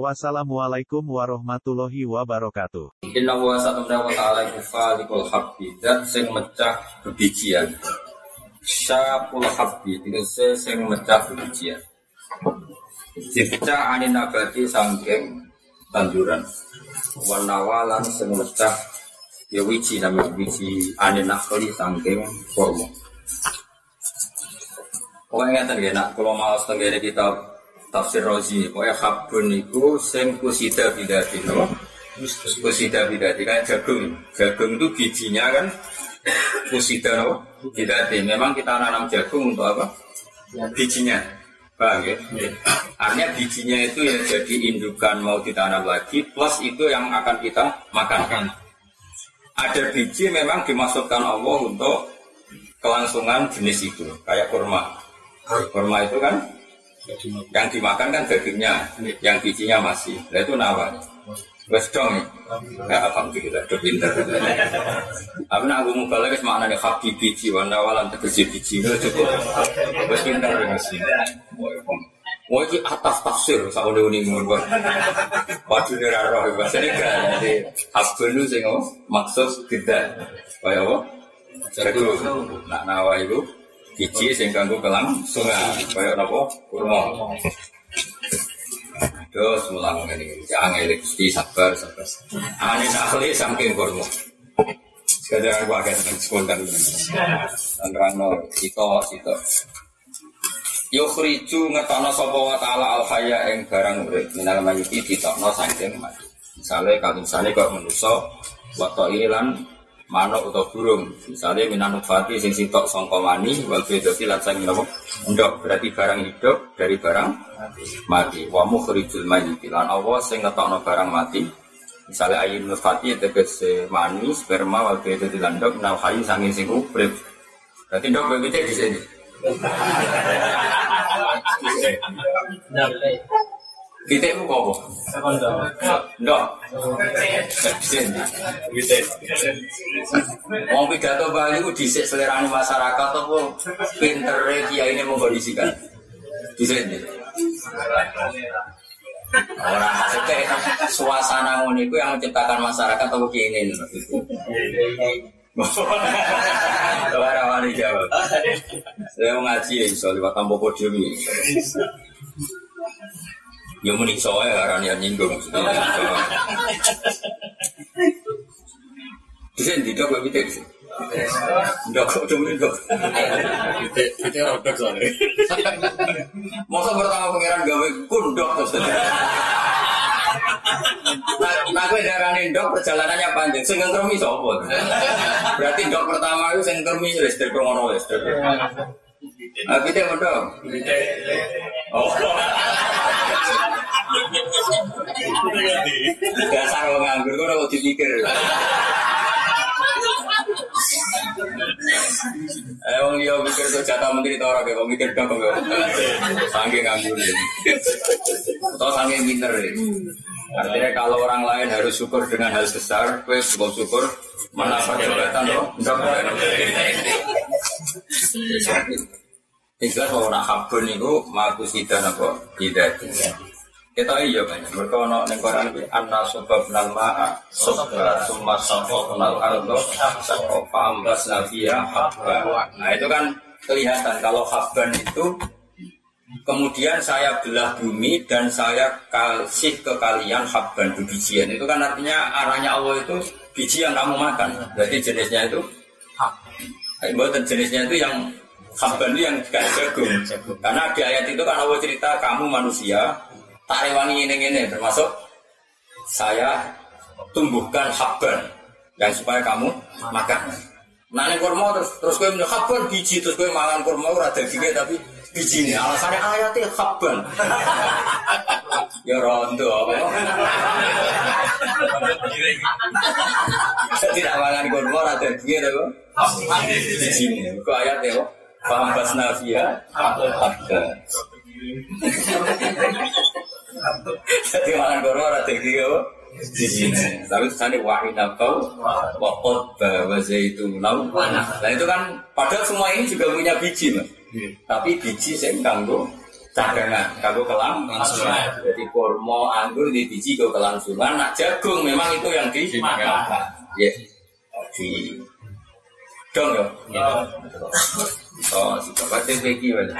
Wassalamualaikum warahmatullahi wabarakatuh. Inna wa satamna wa ta'ala kufalikul habbi Dan sing mecah bebijian Syakul habbi Tegese sing mecah bebijian Dipecah anin nabati sangking tanduran. Wanawalan sing mecah Ya wiji namanya wiji anin nakli sangking kormo Pokoknya ngeten ya nak kalau mau setengah kita tafsir Rozi pokoknya habun itu sing kusida bidati no? kusida bidati. Kayak jagung. Jagung itu bijinya kan kusida no? bidati. Memang kita nanam jagung untuk apa? Bijinya. Paham ya? Artinya bijinya itu yang jadi indukan mau ditanam lagi plus itu yang akan kita makan. Ada biji memang dimasukkan Allah untuk kelangsungan jenis itu kayak kurma. Kurma itu kan yang dimakan kan dagingnya, yang bijinya masih. Nah itu nawa. Wes dong ya. alhamdulillah, udah pinter. Tapi nak aku muka lagi makna nih habi biji, warna walan tegesi biji, itu cukup. Wes pinter ya sih. Mau itu atas tafsir, sama udah unik ngurban. Waduh ini raro, bahasa ini kan. Jadi itu sih maksud tidak. Kayak apa? Jadi, nak nawa itu biji sing kanggo kelang sungai. Kaya napa kurma. Terus mulang ngene iki. Jangan elik mesti sabar sabar. Ane nakli saking kurma. Sekadar aku agak senang spontan Nerangno Cito Cito Yukhriju ngetono sapa wa ta'ala al hayya ing barang urip. Minal mayiti ditokno saking mati. Misale kalau misale kok waktu ini lan manuk atau burung. Misalnya minanu fati sing sitok songko mani wal bedoti lan sang minapa ndok berarti barang hidup dari barang mati. Wa mukhrijul mayyit lan Allah sing ngetokno barang mati. Misalnya ayin nufati tegese mani sperma wal bedoti lan ndok nal hayu sangin sing berarti ndok begitu di sini kita itu kok Ndok. Wong pidato Bali ku dhisik selerane masyarakat apa pinter kiai ini mengkondisikan. Dhisik. Orang maksudnya suasana ngono yang menciptakan masyarakat atau kiai ini Orang wani jawab. Saya mau ngaji ya, lewat tampo podium ini. Ya muni soalnya karena yang nyinggung maksudnya. Bisa tidak kok kita bisa. Tidak kok cuma itu. Kita rodok soalnya. Masa pertama pangeran gawe kundok terus. Nah, gue darahnya dok perjalanannya panjang. Sing ngermi sopo. Berarti dok pertama itu sing ngermi listrik ngono listrik. Ah, kita mau dong. Oh. Dasar wong nganggur kok ora dipikir. Eh wong liya mikir tuh jatah menteri ta ora kok mikir dong kok. Sangge nganggur. Atau sangge pinter. Artinya kalau orang lain harus syukur dengan hal besar, gue syukur syukur mana jabatan loh, enggak Hingga kalau nak habun itu maku sida nopo tidak kita iya banyak. Mereka ono neng koran bi anna sebab nama sebab summa sabab nal ardo sabab ambas nafia habban. Nah itu kan kelihatan kalau habban itu kemudian saya belah bumi dan saya kasih ke kalian habban bijian itu kan artinya arahnya Allah itu biji yang kamu makan. Berarti jenisnya itu Buatan jenisnya itu yang habban itu yang gak jagung. Karena di ayat itu kan Allah cerita kamu manusia tak rewangi ini ini termasuk saya tumbuhkan habban yang supaya kamu makan. Nah ini kurma terus terus minum habban biji terus gue makan kurma ora dagingnya tapi biji ini alasannya ayatnya habban. ya rondo apa? Tidak mangan kurma ora dadi apa? Di sini. Kok ayat ya kok? Paham bas nafia Abda Jadi mangan kurma ora dadi apa? Di sini. Tapi sana wahin apa? Wakot bahwa itu nau. Nah itu kan padahal semua ini juga punya biji mas. Tapi biji saya kanggo cadangan, kanggo kelang. Jadi kurma, anggur di biji kanggo kelangsungan. Nak jagung memang itu yang dimakan. Ya, di dong ya. Oh, si bapak TPG mana?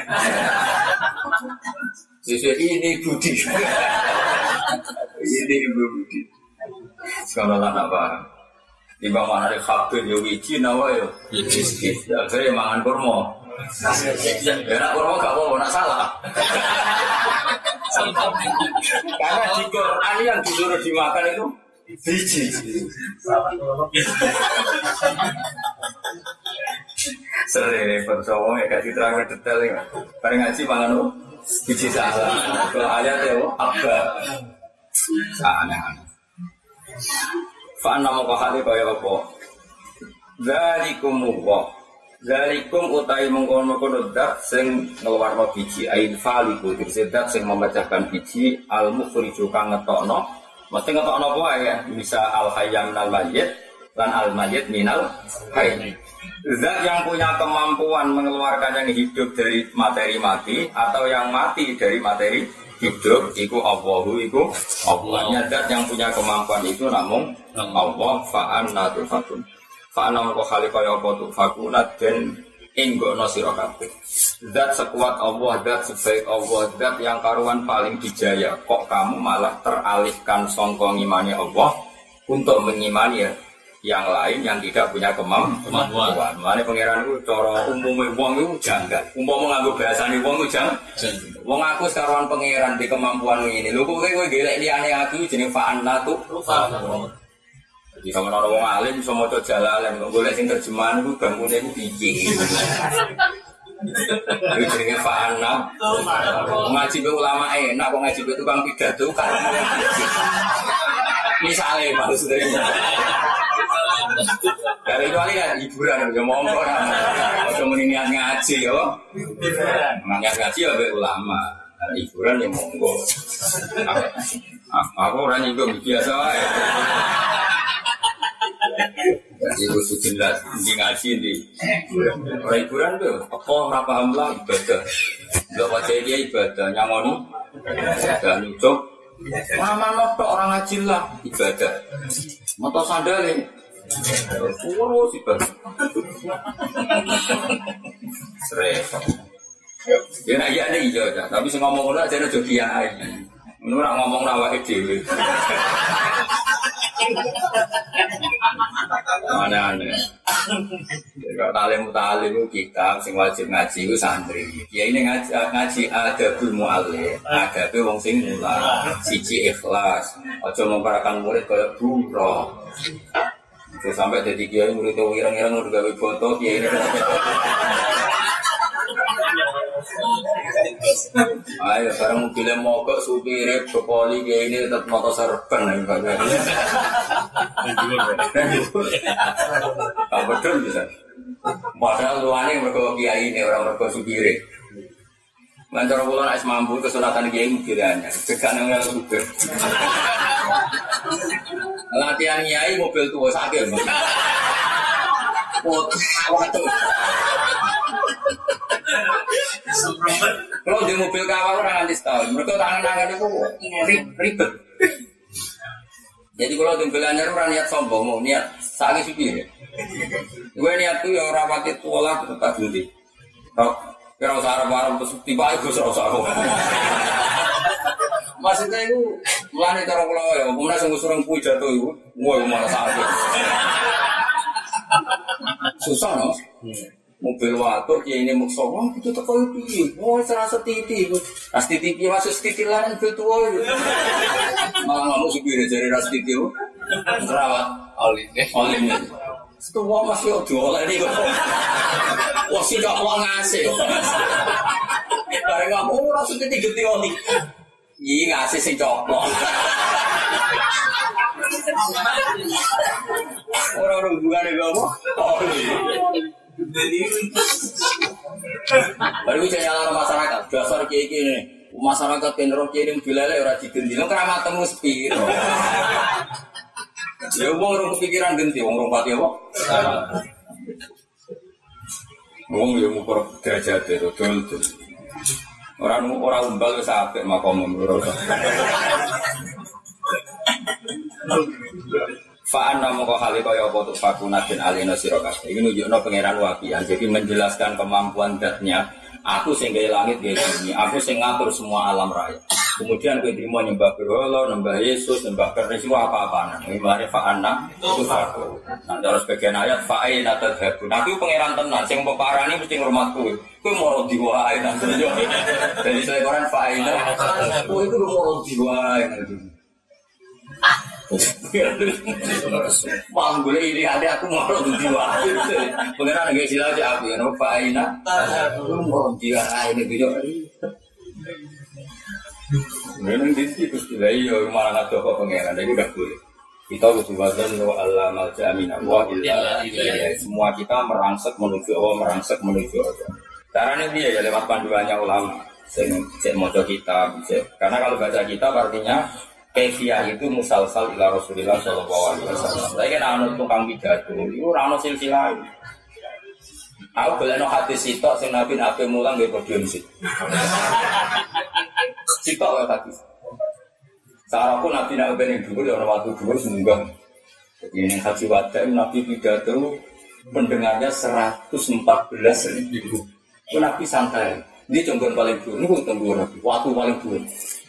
Sesuai ini Budi. ini Ibu Budi. Sekarang lah nak paham. Timbang mana ada kabin ya wiji nawa ya. Ya akhirnya mangan kurma. Ya nak kurma gak apa-apa, nak salah. Karena di Quran yang disuruh dimakan itu biji. Sering percaya ya kasih terang detail ya. Bareng ngaji mangan apa? Biji salah. Kalau ayat ya apa? Aneh-aneh. Fa'ana mongko hati kaya apa? Zalikum wa Zalikum utai mengkono-kono dat sing ngeluarno biji. Ain faliku tegese dat sing memecahkan biji al mukhriju kang ngetokno. Mesti ngetokno apa ya? Bisa al hayyam minal mayyit lan al mayyit minal hayy Zat yang punya kemampuan mengeluarkan yang hidup dari materi mati atau yang mati dari materi hidup iku Allahu iku Allahnya zat yang punya kemampuan itu namun Allah fa'an natufakun fa'an namun kau khali kaya apa tufakuna dan inggo no kabeh zat sekuat Allah zat sebaik Allah zat yang karuan paling dijaya kok kamu malah teralihkan songkong imani Allah untuk mengimani ya yang lain yang tidak punya kemampuan. Mana pangeran itu cara umumnya wong itu janggal. Umum menganggap bahasa ini wong itu jangan. Wong aku sekarang pangeran di kemampuan ini. Lu kok kowe gelek liane aku jeneng fa'anna tuh. Jadi sama orang wong alim bisa mau jalalan, kok boleh sing terjemahan itu bangunnya itu biji. Itu jenenge fa'anna. Ngaji be ulama enak, kok ngaji be tukang pidato kan. Misalnya maksudnya. Dari itu kali kan hiburan, ya monggo kan. Udah meniniat ngaji ya. Niat ngaji ya be ulama. Hiburan ya monggo. Aku orang itu biasa. Itu jelas, di ngaji di orang hiburan tuh, apa nggak paham lah ibadah. Gak wajah dia ibadah, nyamoni, ibadah nucuk. Mana tok orang ngaji lah ibadah. Moto sandal ini, Urus ibadah. Repot. Ya nak iya nih iya, tapi sing ngomong ngono aja kiai. Ngono ora ngomong awake dhewe. Aneh-aneh. Kalau talim talim kita sing wajib ngaji itu santri. Ya ini ngaji, ngaji ada ilmu alih, ada wong sing mula, siji ikhlas. Ojo memparakan murid kayak. Terus sampai jadi kiai murid itu irang-irang udah gawe foto kiai Ayo sekarang mobilnya mogok supir kepoli kayak ini tetap motor serban yang banyak. Gak betul bisa. Padahal luane mereka kiai ini orang mereka supir. Lancar bulan es mampu kesunatan kiai mobilnya, tekan yang supir. Latihan kiai mobil tua sakit. Waduh. Kalau di mobil kawal orang nanti setahun, mereka tangan-tangan itu ribet. Jadi kalau di mobil anyar orang niat sombong, mau niat sakit sih Gue niat tuh yang rapati pola tetap tak judi. Kira usah terus tiba iku usah aku. Maksudnya itu mulane cara kula ya, kemudian sing usureng kuwi jatuh iku, woi malah sakit. Susah no? Mobil watuk ya ini mukso wah itu teko piye? Wah serasa titi ras titi piye? Masuk titi tua itu malah nggak musik biru dari ras titi terawat olin olin Setua masih ojo oleh ini wah sih gak mau ngasih. Bareng kamu langsung titi gede oli. Iya ngasih sing coklat. Orang-orang hubungannya gak? Oh, iya. Baru saya nyala masyarakat, dasar kayak gini. Masyarakat yang roh kirim bilale ora digendi. Lo keramat temu sepi. Ya wong orang kepikiran genti, wong orang pati apa? Wong ya ngukur derajat itu, dol dol. Orang orang umbal wis apik makom menurut. Fa'an namu kau kali kaya apa tuh fakuna dan alina sirokas. Ini nunjukno pangeran wabian. Jadi menjelaskan kemampuan datnya. Aku sing gaya langit gaya bumi. Aku sing ngatur semua alam raya. Kemudian kau terima nyembah berhala, nyembah Yesus, nyembah keris itu apa-apa. Ini mari fa'ana itu faku. Nah, terus bagian ayat fa'ain atau dhabu. Nah, itu pangeran tenan. Sing peparani mesti ngurmatku. Kau mau diwai nanti. Jadi saya koran fa'ain. Kau itu mau diwai nanti. Mang gue ini ada aku mau waktu. Pengen ada sila aja aku ya, nopo aina. Mau dia ini video. Memang di situ sudah iya malah nggak tahu pengeran, jadi udah boleh. Kita butuh wazan wa Allah malja amin wa illa Semua kita merangsek menuju Allah, merangsek menuju Allah. Caranya dia ya lewat panduannya ulama. Saya mau kita, karena kalau baca kitab artinya Kefia itu musalsal ila Rasulillah Shallallahu Alaihi Wasallam. Saya kan anu tukang pidato, itu rano silsilah. Aku boleh no hati sitok, sing nabi nabi mulang gak podium sih. Sitok ya hati. Cara pun nabi nabi yang dulu, ya waktu dulu semoga. Jadi ini haji wadah nabi pidato pendengarnya 114 ribu. Nabi santai. Ini cenggon paling dulu, ini tunggu. Waktu paling dulu.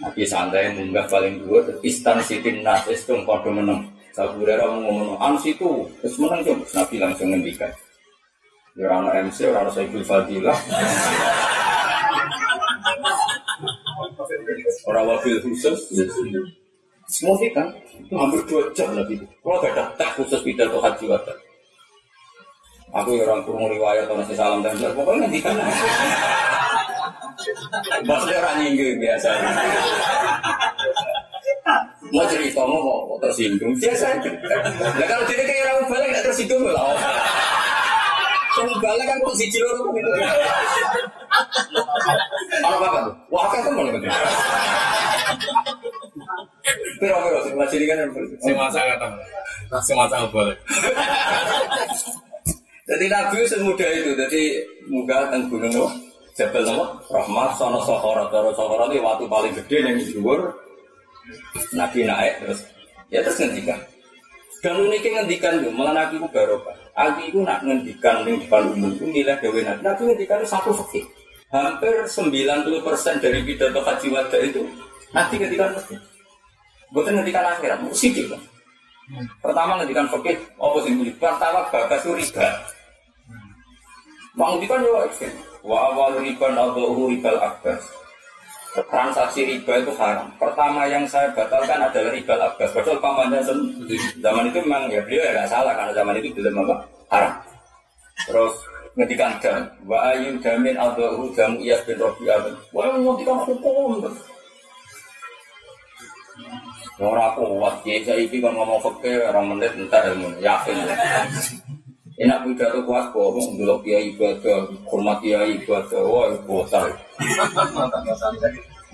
Nabi santai munggah paling dua istan sitin nas itu pada menang. Saburera mau ngomong ans itu terus menang coba Nabi langsung ngendikan. Ya orang MC, orang Saiful Fadilah. orang wabil khusus. Semua kan itu hampir dua jam itu. Kalau gak ada tak khusus pidato haji wadah. Aku ya orang kurung riwayat nasi salam dan pokoknya ngendikan. Maksudnya orang nyinggung biasa. Mau cerita mau kok tersinggung biasa. Nah kalau jadi kayak orang balik nggak tersinggung lah. Kalau balik kan kok si cilo gitu. Apa apa tuh? Wah kan teman gitu. Pero pero sing jadi kan kata. Sing masa balik. Jadi Nabi semudah itu, jadi muka teng gunung Jabal nama Rahmat sono Sohorot Toro Sohorot itu waktu paling gede yang di luar Nabi naik terus. Ya terus ngendikan. Dan uniknya ngendikan itu malah Nabi itu barokah. Nabi itu nak ngendikan di depan umum itu nilai dewi Nabi. Nabi ngendikan satu fakir hampir 90% dari pidato haji wada itu Nabi ngendikan fakir bukan ngendikan akhirat musik kan pertama ngendikan fakir apa sih pertama bagas itu riba. Bang ngendikan ya ekstrim Wa awal riba nadhuhu ribal abbas. Transaksi riba itu haram. Pertama yang saya batalkan adalah riba abbas. Padahal pamannya zaman itu memang ya beliau ya salah karena zaman itu belum apa haram. Terus ngetikan dan wa ayu damin adhuhu jamu iyas bin robi'ah. Wa ngetikan hukum. Orang kuat, kiai saya ini kan ngomong fakir, orang menit entar ilmu, yakin. Enak pidato kuat kok, dulu kiai ibadah, hormat kiai ibadah, wah bosan.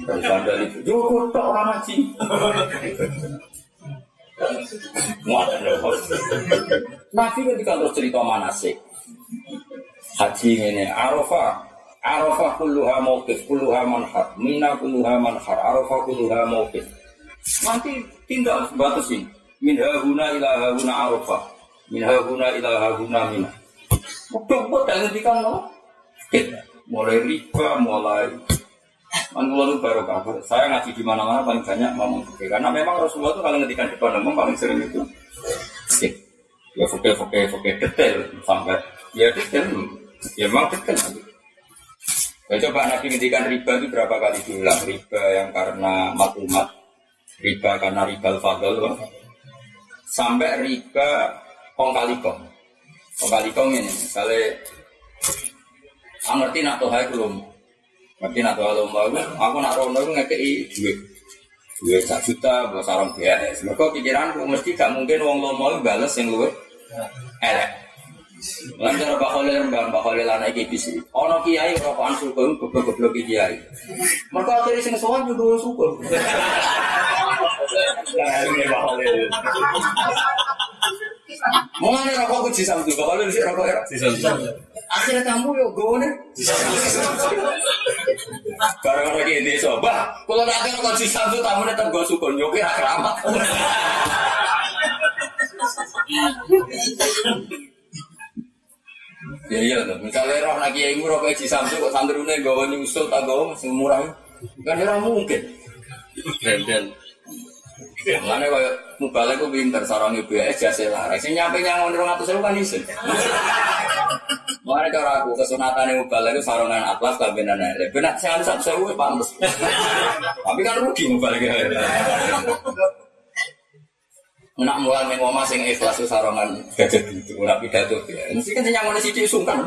Dan sandal itu, yo tak orang ngaji. Nabi ketika terus cerita manasik, haji ini Arafah, Arafah kulluha mauqif, kulluha manhar, Mina kulluha manhar, Arafah kulluha mauqif. Nanti tinggal batasi, min hahuna ila hahuna Arafah min haguna ila haguna mina. Kok dan ngendikan no? Mulai riba, mulai Manula itu baru kabar. Saya ngaji di mana-mana paling banyak ngomong fikih. Karena memang Rasulullah itu kalau ngendikan depan umum paling sering itu. Ya fikih, fikih, fikih detail sampai ya detail. Ya memang detail. Ya, coba Nabi ngendikan riba itu berapa kali diulang? Riba yang karena maklumat, riba karena riba al-fadl, sampai riba kong kali kong. Kong kali kong ini, misalnya, aku ngerti nak tuh belum. Ngerti nak tuh lomba itu, aku nak rono itu ngekei duit. Duit satu juta, buat sarang BS. Mereka pikiranku mesti gak mungkin wong lomba itu balas yang luwe elek. Lan cara Mbak Khalil mbak Mbak Khalil anak iki bisi. Ono kiai rokokan sugeng goblok-goblok kiai. Mergo akhire sing sowan yo sugeng. Nah, Khalil. Mulane rokok ku jisam tuh, kalau lu rokok era. Akhirnya kamu yo gue nih. Karena lagi ini coba, kalau nanti rokok jisam tuh tamu tetap gue sukun, yo kira keramat. Ya iya tuh, misalnya roh lagi yang rokok jisam tuh kok sandrune gue nyusul tak gue masih murah, kan ya mungkin. Dan Mana kaya mubalik ku pinter sarang ibu ya jasa laras. Sing nyampe nyangon rong atus kan isin. Mana cara aku kesunatan mubalik itu sarongan atlas kabinan ada. Benak saya satu sewu pantas. Tapi kan rugi mubalik ya. Nak mulai neng omah sing ikhlas sarongan gajah gitu, nak pidato ya. Mesti kan nyangon sithik sungkan.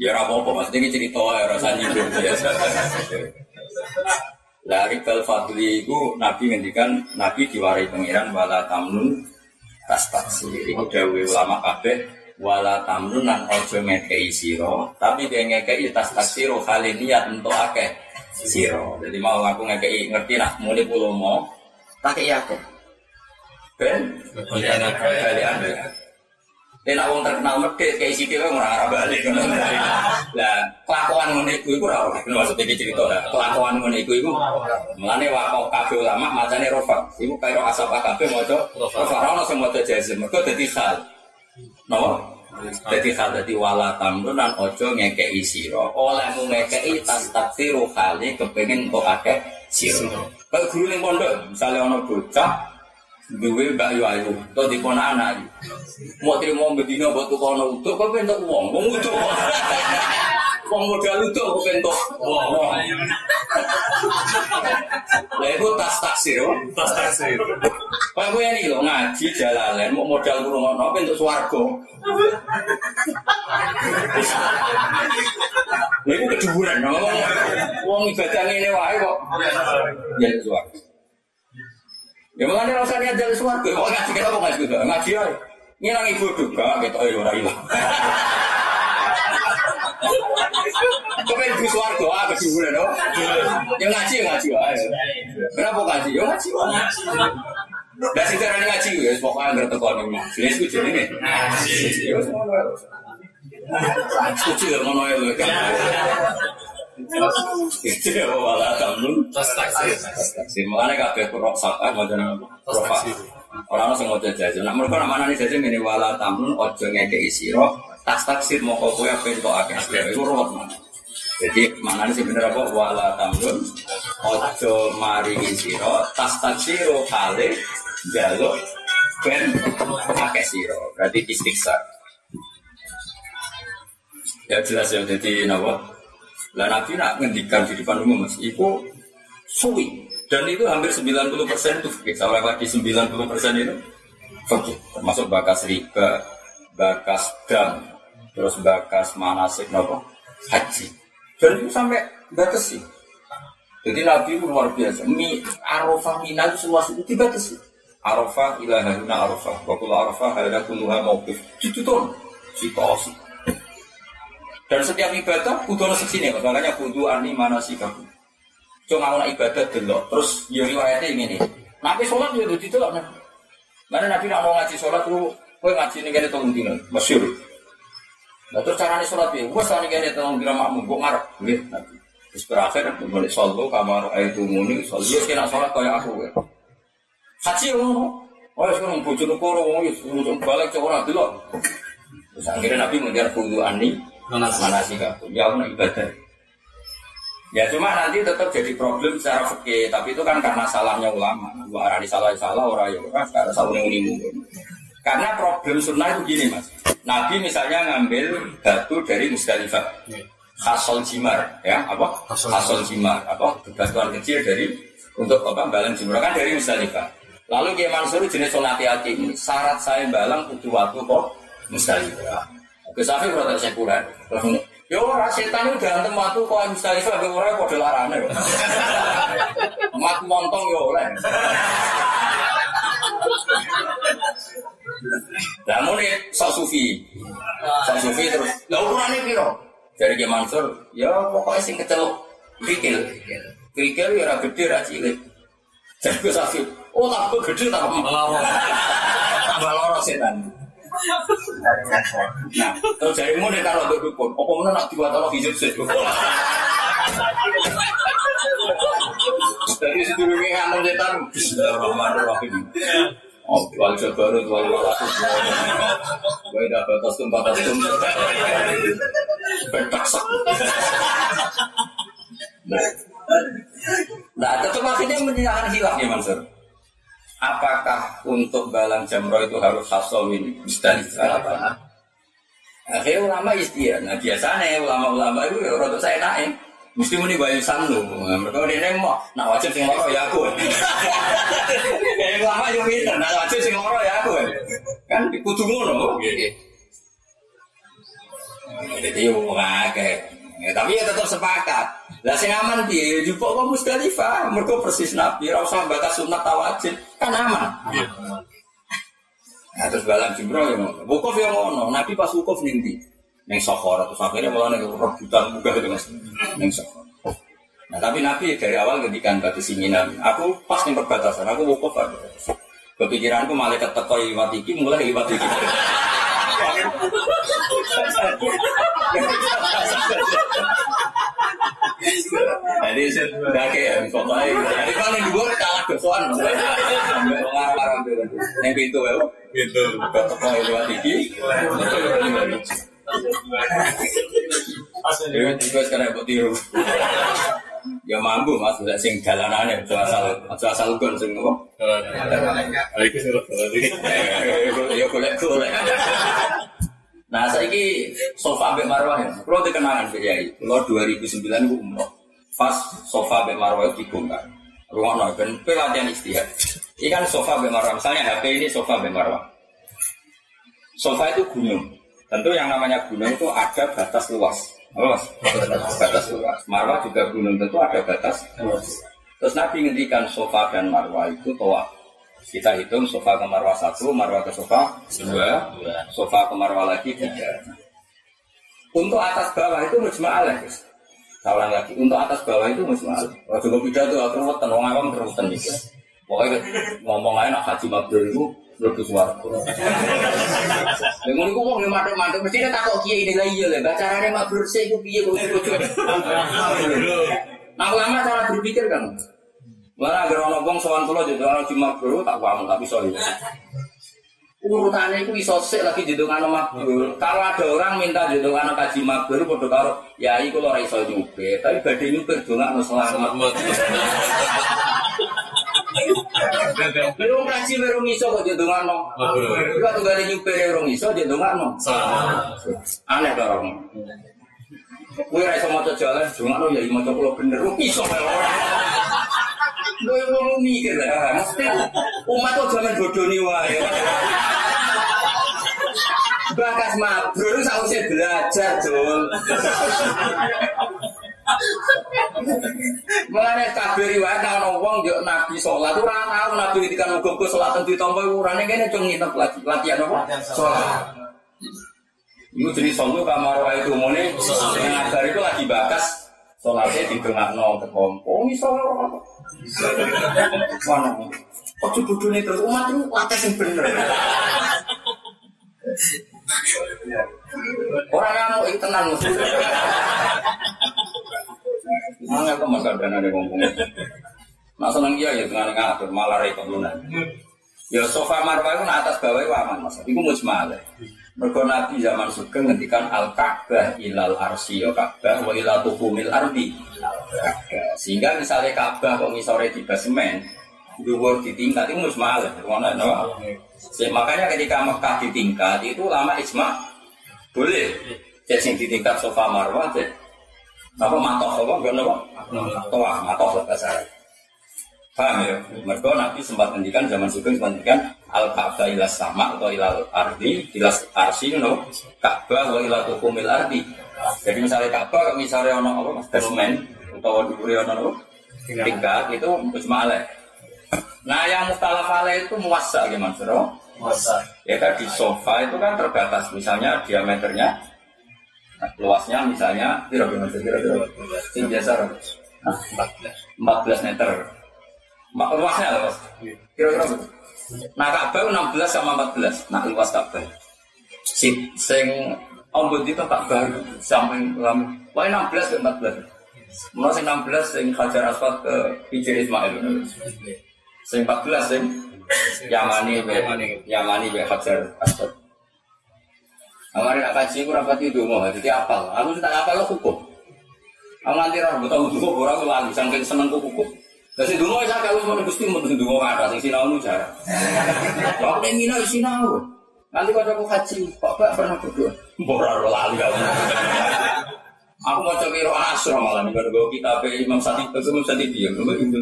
Ya ora apa-apa, maksudnya cerita ya rasa nyinggung biasa. Dari bal fadli Nabi ngendikan Nabi diwarai pengiran wala tamnun tas taksir. Iku dawe ulama kabeh wala tamnun nan ojo ngekei siro. Tapi dia ngekei tas taksiro kali niat untuk akeh siro. Jadi mau aku ngekei ngerti nak mulai mau tak akeh. Ben, kalian dan awang terkenal medit kayak isi kita nggak arah balik. Lah kelakuan menipu itu ora maksudnya iki cerita lah. Kelakuan menipu itu melane wakau kafe ulama macane rofa. Ibu kayak asap kafe mojo rofa. Ora ono sing mojo jazim. Mergo dadi hal. Napa? Dadi hal dadi wala tamrun ngekeki sira. Oleh mu ngekeki tas taksiru kali kepengin kok akeh sira. Kalau guru ning pondok misalnya ono bocah duwe mbak yu ayu to di kona anak mau terima bedino buat tuh kono utuh kok bentuk uang mau utuh uang modal utuh kok bentuk uang lah itu tas taksir tas taksir. Pak gue ini lo ngaji jalalan mau modal kurung apa bentuk swargo Lha iku keduburan, wong ibadah ngene wae kok. Ya swargo. Ya mengenai rasa niat jadi suarga, kok ngaji kita kok ngaji juga, ngaji ya. Ngilang ibu duka, gitu ayo ora ilang. Kepen ibu suarga, ah kesuburan dong. Ya ngaji ya ngaji ayo. Kenapa ngaji? Ya ngaji wae. Dan sing carane ngaji ya pokoknya anggere teko ning majelis ku jenenge ngaji. Ya wis ngono ae. Suci ya Itu wala tamnun tas taksir taksir. Makanya kabeh kurok sapa ngoten apa? tas taksir Orang jajan. Nak jajan wala. Tas apa akeh. Iku ruwet mana. Jadi maknanya sih bener apa wala tamnun aja maringi sira. Tas taksiro kale jaluk ben akeh sira. Berarti istiksa. Ya jelas ya jadi napa? Lah Nabi nak ngendikan di depan umum mas, itu suwi. Dan itu hampir 90% itu fikih. Saya lagi 90% itu fikih. Termasuk bakas riba, bakas dam, terus bakas manasik nopo haji. Dan itu sampai batas sih. Jadi Nabi itu luar biasa. Mi arafah mina itu semua itu dibatasi. Arafah ilaha huna arafah. Wakul arafah kuluha mawqif. Itu tuh situasi. Dan setiap ibadah kudu ono seksine, makanya kudu ani manasikaku. Cuma ana ibadah delok, terus yo riwayate ngene. Nabi sholat yo delok. nah. Mana Nabi nak mau ngaji sholat tuh, kowe ngaji ning kene tolong dino, masyhur. Nah terus carane sholat piye? Wes ning kene tolong dino makmum kok ngarep. Nggih, Nabi. Terus berakhir boleh sallu kamar itu muni sallu yo kena sholat kaya aku kowe. Haji ngono. Oh, sekarang bojone koro wong balik cok ora delok. Terus akhirnya Nabi mengejar kudu ani mana sih kamu? Ya ono ibadah. Ya cuma nanti tetap jadi problem secara fikih, tapi itu kan karena salahnya ulama. Gua arani salah salah orang ya orang karena salah yang unimu. Karena problem sunnah itu gini mas. Nabi misalnya ngambil batu dari Musdalifah, khasol jimar, ya apa? Khasol jimar, apa? Batuan kecil dari untuk apa? Balang jimar kan dari Musdalifah. Lalu Kiai Mansur jenis sonati hati ini, syarat saya balang butuh waktu kok Musdalifah. Gus Safi berarti saya kurang. Yo ora setan itu ganteng matu kok Mustalifah be ora kok larane. Mat montong yo oleh. Lah muni sok sufi. Sok sufi terus. Lah ukurane piro? Dari Ki Mansur, ya pokoknya sing kecelok krikil. Krikil ya ora gede ora cilik. Jadi gue sapi, oh tak gede tak malah tambah loro setan. Mau nih kalau dukun, apa mana nak dibuat sedulurnya ngomong setan, Bismillahirrahmanirrahim. Oh, batastum. Bentak sak. Nah, tetap akhirnya menyerahkan hilaf ya Mansur. Apakah untuk balang jamro itu harus hasawin musdalifah apa? Akhirnya ulama istiar. Nah biasanya ulama-ulama itu ya rada saya naik. Mesti muni bayu sandu. Mereka dia mau nak wajib sing loro ya aku. Kayak ulama yo pinter, nak wajib sing loro ya aku. Kan kudu ngono. Jadi yo ngake. Ya, tapi ya tetap sepakat. Lah sing aman piye? Jupuk kok Musdalifah, mergo persis Nabi, ora usah batas sunat kan aman. Nah, terus balang jumroh ya ngono. Wukuf ya ngono. Nabi pas wukuf ning ndi? Ning Sokhor terus akhirnya malah ning rebutan munggah itu Mas. Ning Sokhor. Nah, tapi Nabi dari awal ngendikan batu singinan. Aku pas ning perbatasan, aku wukuf aja. Kepikiranku malaikat teko liwat iki mulai liwat iki. Jadi sudah kayak pokoknya. Jadi kalau yang dua kalah dosoan. Ngarang-ngarang yang pintu ya. Gitu. Toko lewat iki. Ya juga sekarang buat tiru. Ya mampu mas, udah sing jalanannya, aja asal, aja asal gon sing apa? Baik, Ya golek golek. Nah, saya ini sofa Mbak Marwah ya. Kalau dikenangan Mbak Yai, kalau 2009 itu umroh. Pas sofa Mbak Marwah itu dibongkar. Ruang no, dan pelatihan istihad. Ini kan sofa Mbak Marwah. Misalnya HP ini sofa Mbak Marwah. Sofa itu gunung. Tentu yang namanya gunung itu ada batas luas. Oh, batas luas. Marwah juga gunung tentu ada batas. Terus Nabi ngendikan sofa dan Marwah itu toa. Kita hitung sofa ke marwah satu, marwah ke sofa dua, sofa ke marwah lagi tiga. Untuk atas bawah itu mujma'alah guys. Saya ulang lagi, untuk atas bawah itu mujma'alah. Waktu gue pidato, aku ruwetan, orang awam. Pokoknya ngomong aja nak haji mabrur itu lebih suara. Yang mau ngomong mantuk mantuk, mesti dia takut kiai ini lagi ya, baca caranya mabrur saya gue piye gue gue Nah ulama cara berpikir kan, Mana agar orang ngomong soal pulau jadi orang cuma bro tak paham tapi sorry. Urutannya itu iso sik lagi jedongan makbul. Kalau ada orang minta jedongan kaji makbul, podo karo ya lho ora iso nyupe, tapi badhe nyupe dongakno selamat. Belum kaji baru iso kok jedongakno. Iku tuh gale nyupe baru iso jedongakno. Aneh to orang. Kowe ra iso maca jalan, dongakno ya maca kula bener iso. Gue mau mikir lah, mesti umat tuh jangan bodoh nih wae. Bakas mabrur sausnya belajar Jul. Mulane kabeh riwayat ana wong yo nabi salat ora tau nabi ketika muga-muga salat teng ditampa urane kene cung nginep lagi latihan apa? Salat. Itu jenis songko kamar wae itu mone ngabar itu lagi bakas Solatnya di tengah nol terkompo, misalnya apa? Mana? Kok bodoh nih terus umat itu wates yang bener. Orang yang mau tenang mesti. Mana kok masa dana ada ngomong? Nah seneng dia ya dengan ngatur malah repot lunan. Ya sofa marwah itu atas bawah itu aman mas. Itu mujmal. Mergo Nabi zaman sugeng ngendikan al Ka'bah ilal arsi ya Ka'bah wa ilal tuhumil ardi. Sehingga misalnya Ka'bah kok ngisore di basement, dhuwur di tingkat itu mujmal. Ngono no. Makanya ketika Mekah di tingkat itu lama ijma boleh. Jadi sing di tingkat sofa marwah apa matoh apa enggak nopo? Toa matoh lah bahasa Arab. Paham ya? Mereka Nabi sempat ngendikan zaman sugeng sempat ngendikan al Ka'bah ila sama atau ila ardi ila arsi no Ka'bah wa ila tukumil ardi. Jadi misalnya Ka'bah misalnya ono apa mas atau diburi ono apa tingkat itu cuma ale. Nah yang mustalaf ale itu muasa gimana sih? Ya tadi sofa itu kan terbatas, misalnya diameternya, luasnya misalnya kira-kira kira-kira yang biasa nah, 14 meter. Luasnya luas. Kira-kira Nah Ka'bah 16 sama 14. Nah luas Ka'bah. Si sing ombud itu tak baru sampai lama. Wah 16 ke 14. Mulai sing 16 sing Hajar Aswad ke Hijir Ismail. Sing 14 sing Yamani be Yamani be Hajar Aswad. Amari nak kaji aku rapat itu mau jadi apal. Aku tak apal lo hukum. Aku nanti roh betul betul orang lagi saking seneng hukum. Jadi dulu saya kalau mau gusti mau dulu ada sing sinau nu jarang. Aku ning mina sinau. Nanti kalau aku haji, Pak Pak pernah berdoa. Borar lali kalau. Aku mau coba roh asro malah nih kalau kita Imam Sati, Imam Sati dia, Imam Ibnu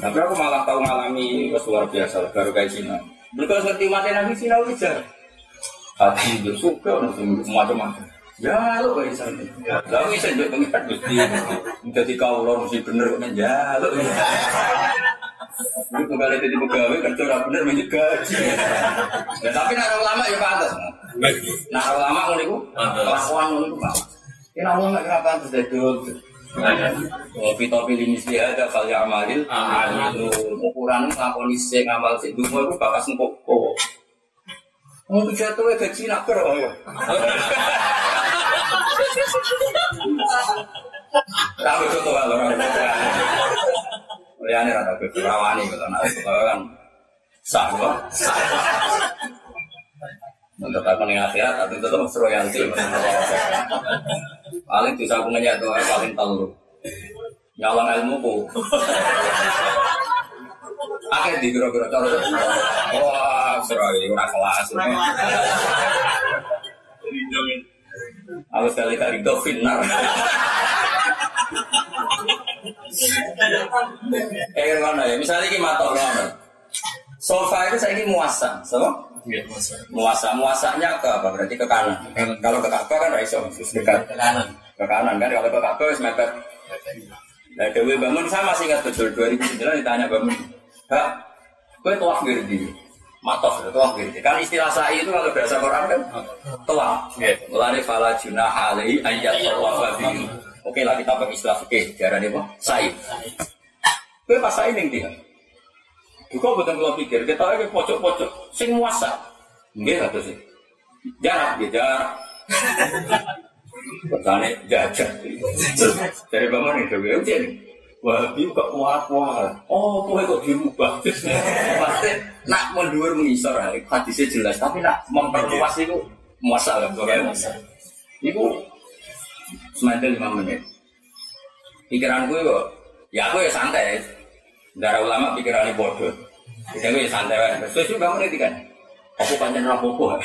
Tapi aku malah tahu ngalami wes luar biasa baru kayak Cina. Mereka ngerti mati Nabi Cina ujar. Hati itu suka macam-macam. Ya lo kayak sana. Lalu bisa juga pengikat gusti. Jadi kau lo mesti bener kok ya lo. Itu kembali jadi pegawai kerja orang bener menjadi. Ya tapi nak ulama ya pantas. Nah ulama ngono iku kelakuan ngono iku. Kira ulama kira pantas dadi Kopi topi ini sih ada kali amalil, itu ukuran lakoni sing ngamal sing dungo itu bakas ngkok kok. Mau jatuh gaji nak ker, oh ya. Tapi contoh kalau orang Liane rata kerawani gitu, nah kan sah kok. Untuk aku nih akhirat, tapi tetap royalti. Paling bisa aku ngeyak tuh paling telu. Nyawang ilmu ku. Akhir di gero-gero cara. Wah, serai ora kelas. Aku sekali kali itu finar. Eh mana ya? Misalnya mata orang. Sofa itu saya ini muasa, so? Muasa, muasanya ke apa? Berarti ke kanan. Kalau ke kanan kan raiso, dekat ke kanan. Ke kanan kan kalau ke kanan semester. Nah, Dewi bangun saya masih ingat betul 2009 ditanya bangun. Kak, gue tuah gerdi. Matof, tuah gerdi. Kan istilah sa'i itu kalau bahasa Quran kan tuah. Mulai fala junah alaihi ayat tawaf Oke lah kita pakai istilah fikih. Jarang apa? Sa'i. Gue pas sa'i ning dia. Juga betul kalau pikir, kita lagi pojok-pojok, sing muasa. Enggak satu sih. Jarak, ya jarak. Pertanyaan jajah. Dari bangun itu, gue ujian. Wah, dia kok kuat-kuat. Oh, tuh kok dirubah. Pasti nak mundur mengisor, hadisnya jelas. Tapi nak memperluas itu muasa lah. Muasa. Itu semandel lima menit. Pikiran gue kok, ya aku ya santai. Darah ulama pikirannya bodoh. Jadi gue santai wae. Terus juga kamu nanti kan. Aku panjang rapopo.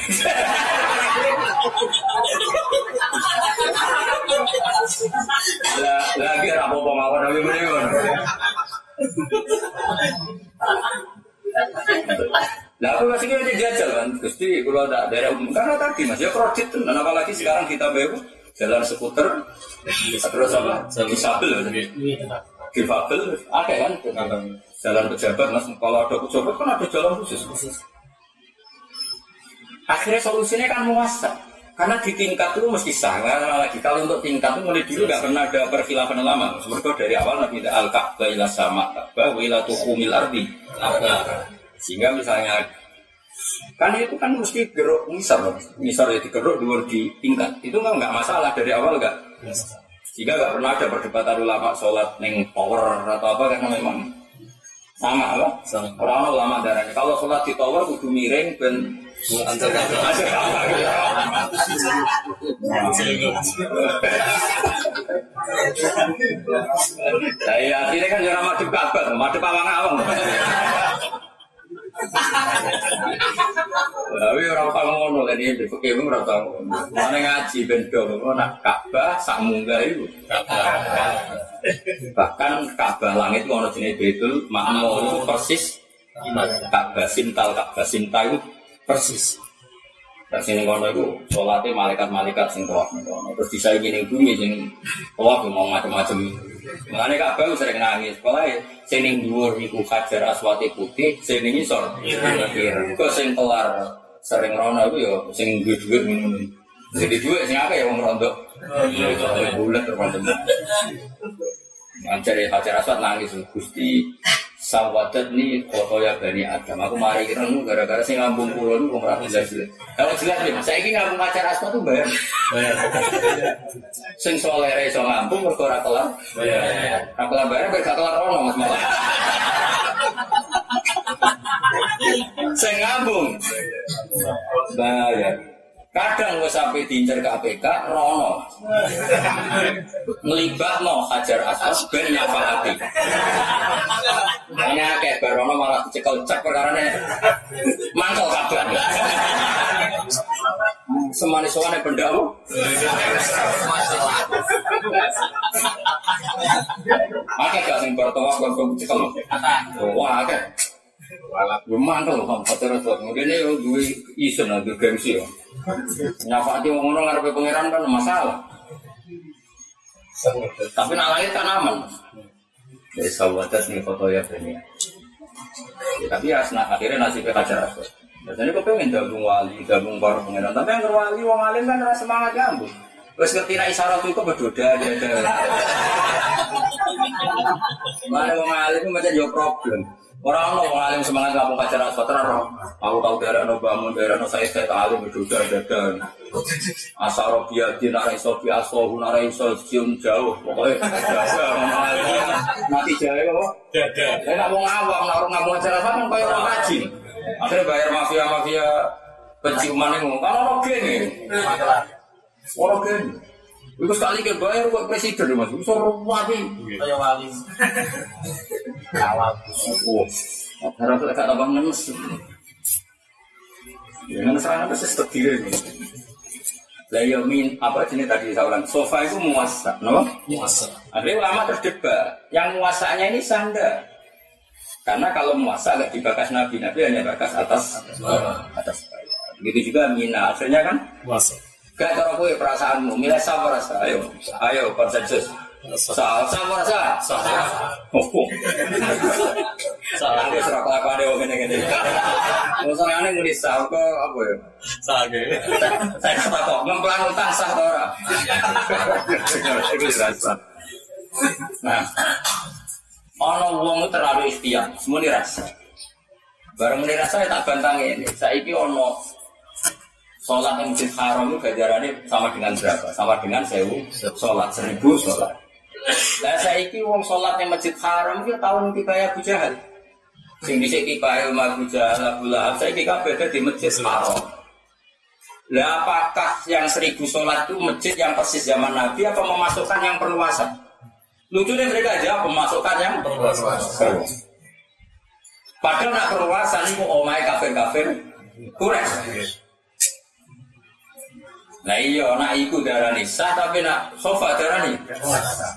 Lah lagi rapopo mawon tapi mrene Lah aku masih kira jajal kan, Gusti kalau tak daerah umum karena tadi mas ya kredit dan apalagi sekarang kita baru jalan skuter terus apa disabel difabel ada kan? Jalan pejabat mas kalau ada pejabat kan ada jalan khusus. Akhirnya solusinya kan muasa karena di tingkat itu mesti karena lagi kalau untuk tingkat itu mulai dulu nggak pernah ada perkhilafan lama seperti dari awal nabi al ka'bah ila sama ka'bah ila tuhumil ardi. Sehingga misalnya kan itu kan mesti geruk misal misal ya digeruk dua di tingkat. Itu kan nggak masalah dari awal nggak jika nggak pernah ada perdebatan ulama sholat neng power atau apa karena memang sama apa? Sama. Orang ulama darahnya. Kalau sholat di tower kudu miring dan antar Saya akhirnya kan jangan madep kabar, madep awang awang. Tapi orang tahu ngono kan ini di fakir orang tahu. Mana ngaji bendo ngono nak Ka'bah sak munggah itu. Bahkan Ka'bah langit ngono jenis betul makmur persis Ka'bah sintal Ka'bah sinta itu persis. Terus ini ngono itu sholatnya malaikat-malaikat sing tawaf Terus disaingi ning bumi sing tawaf mau macam-macam. Mengenai Ka'bah sering nangis. Pokoknya ning dhuwur iku Hajar Aswati putih, sing ning isor ireng. Kok sing kelar sering rono iku ya sing duwe-duwe ngono. Sing duwe sing akeh ya wong rondo. Bulat terus Ngancari Hajar Aswad nangis Gusti sawadat nih foto ya bani Adam. Aku mari kira gara-gara sing ngambung pulau itu kok jelas jelas. Kalau jelas nih, saya ini ngambung Hajar Aswad tuh bayar. Bayar. sing soleh iso ngambung mergo ora kelar. Bayar. Ora kelar bayar gak kelar ono Mas malah. sing ngambung bayar. Kadang gue sampai diincar KPK, rono. Ngelibat no hajar asas, ben nyafalati. Hanya kayak barono malah cekel cek perkara mangkal kabar. Semanis soalnya pendamu. Oke gak sing bertawaf kon cekel. Wah, oke. Gue mantel loh, hajar asas. Kemudian ini gue isen, gue gengsi ya. Nyafati wong ngono ngarepe pangeran kan masalah. Tapi nak lahir kan aman. Jadi sahabat nih foto ya ini. Ya, tapi ya nah, akhirnya nasibnya kacar asal. Biasanya kau pengen gabung wali, gabung para pangeran. Tapi yang wali, wong alim kan rasa semangat gabung. Terus ngerti nak isyarat itu berdoda ada. Mana wong alim itu macam jauh problem. Orang orang alim semangat kampung kacar asal teror. Aku tahu daerah no bangun daerah no saya saya alim berdoda dadan. Asal dia di narai sofi asohu narai cium jauh. Pokoknya. Mati jauh kok. Saya nggak mau ngawang naruh kampung kacar asal kan kayak orang rajin. Akhirnya bayar mafia mafia penciuman kan orang gini. Orang gini. Itu sekali ke bayar buat presiden mas, itu wali. Kayak wali. Wah, harus agak tambah ngenes. Ya, ngenes orang itu sistem diri. Lah ya min apa jenis tadi saya ulang sofa itu muasa, no? Muasa. Akhirnya ulama terdebat, yang muasanya ini sanda. Karena kalau muasa agak dibakas Nabi, Nabi hanya bakas atas atas Begitu juga mina, akhirnya kan Muasa. Gak cara gue perasaanmu, milih sama rasa. Ayo, ayo konsensus. Soal sama rasa. Oh, oh. Salah dia serak apa ada orang ini gini. Masalah ini mulai sah kok apa ya? Sage. Saya kata kok ngemplang utang sah atau ora? Itu dirasa. Nah, ono wong terlalu ikhtiar, semua dirasa. Barang dirasa ya tak bantang ini. Saiki ono sholat yang masjid haram itu gajarannya sama dengan berapa? Sama dengan sewu sholat seribu sholat. Lah saiki wong sholat yang masjid haram itu tahun kibaya Abu Jahal. Sing dhisik kibaya Abu Jahal Abu Lahab saiki kabeh di masjid haram. Lah apakah yang seribu sholat itu masjid yang persis zaman Nabi apa memasukkan yang perluasan? Lucunya mereka aja memasukkan yang Perluasan. Padahal nak perluasan itu omai kafir-kafir Quraisy. Nah iya, nak iku darani sah tapi nak sofa darani.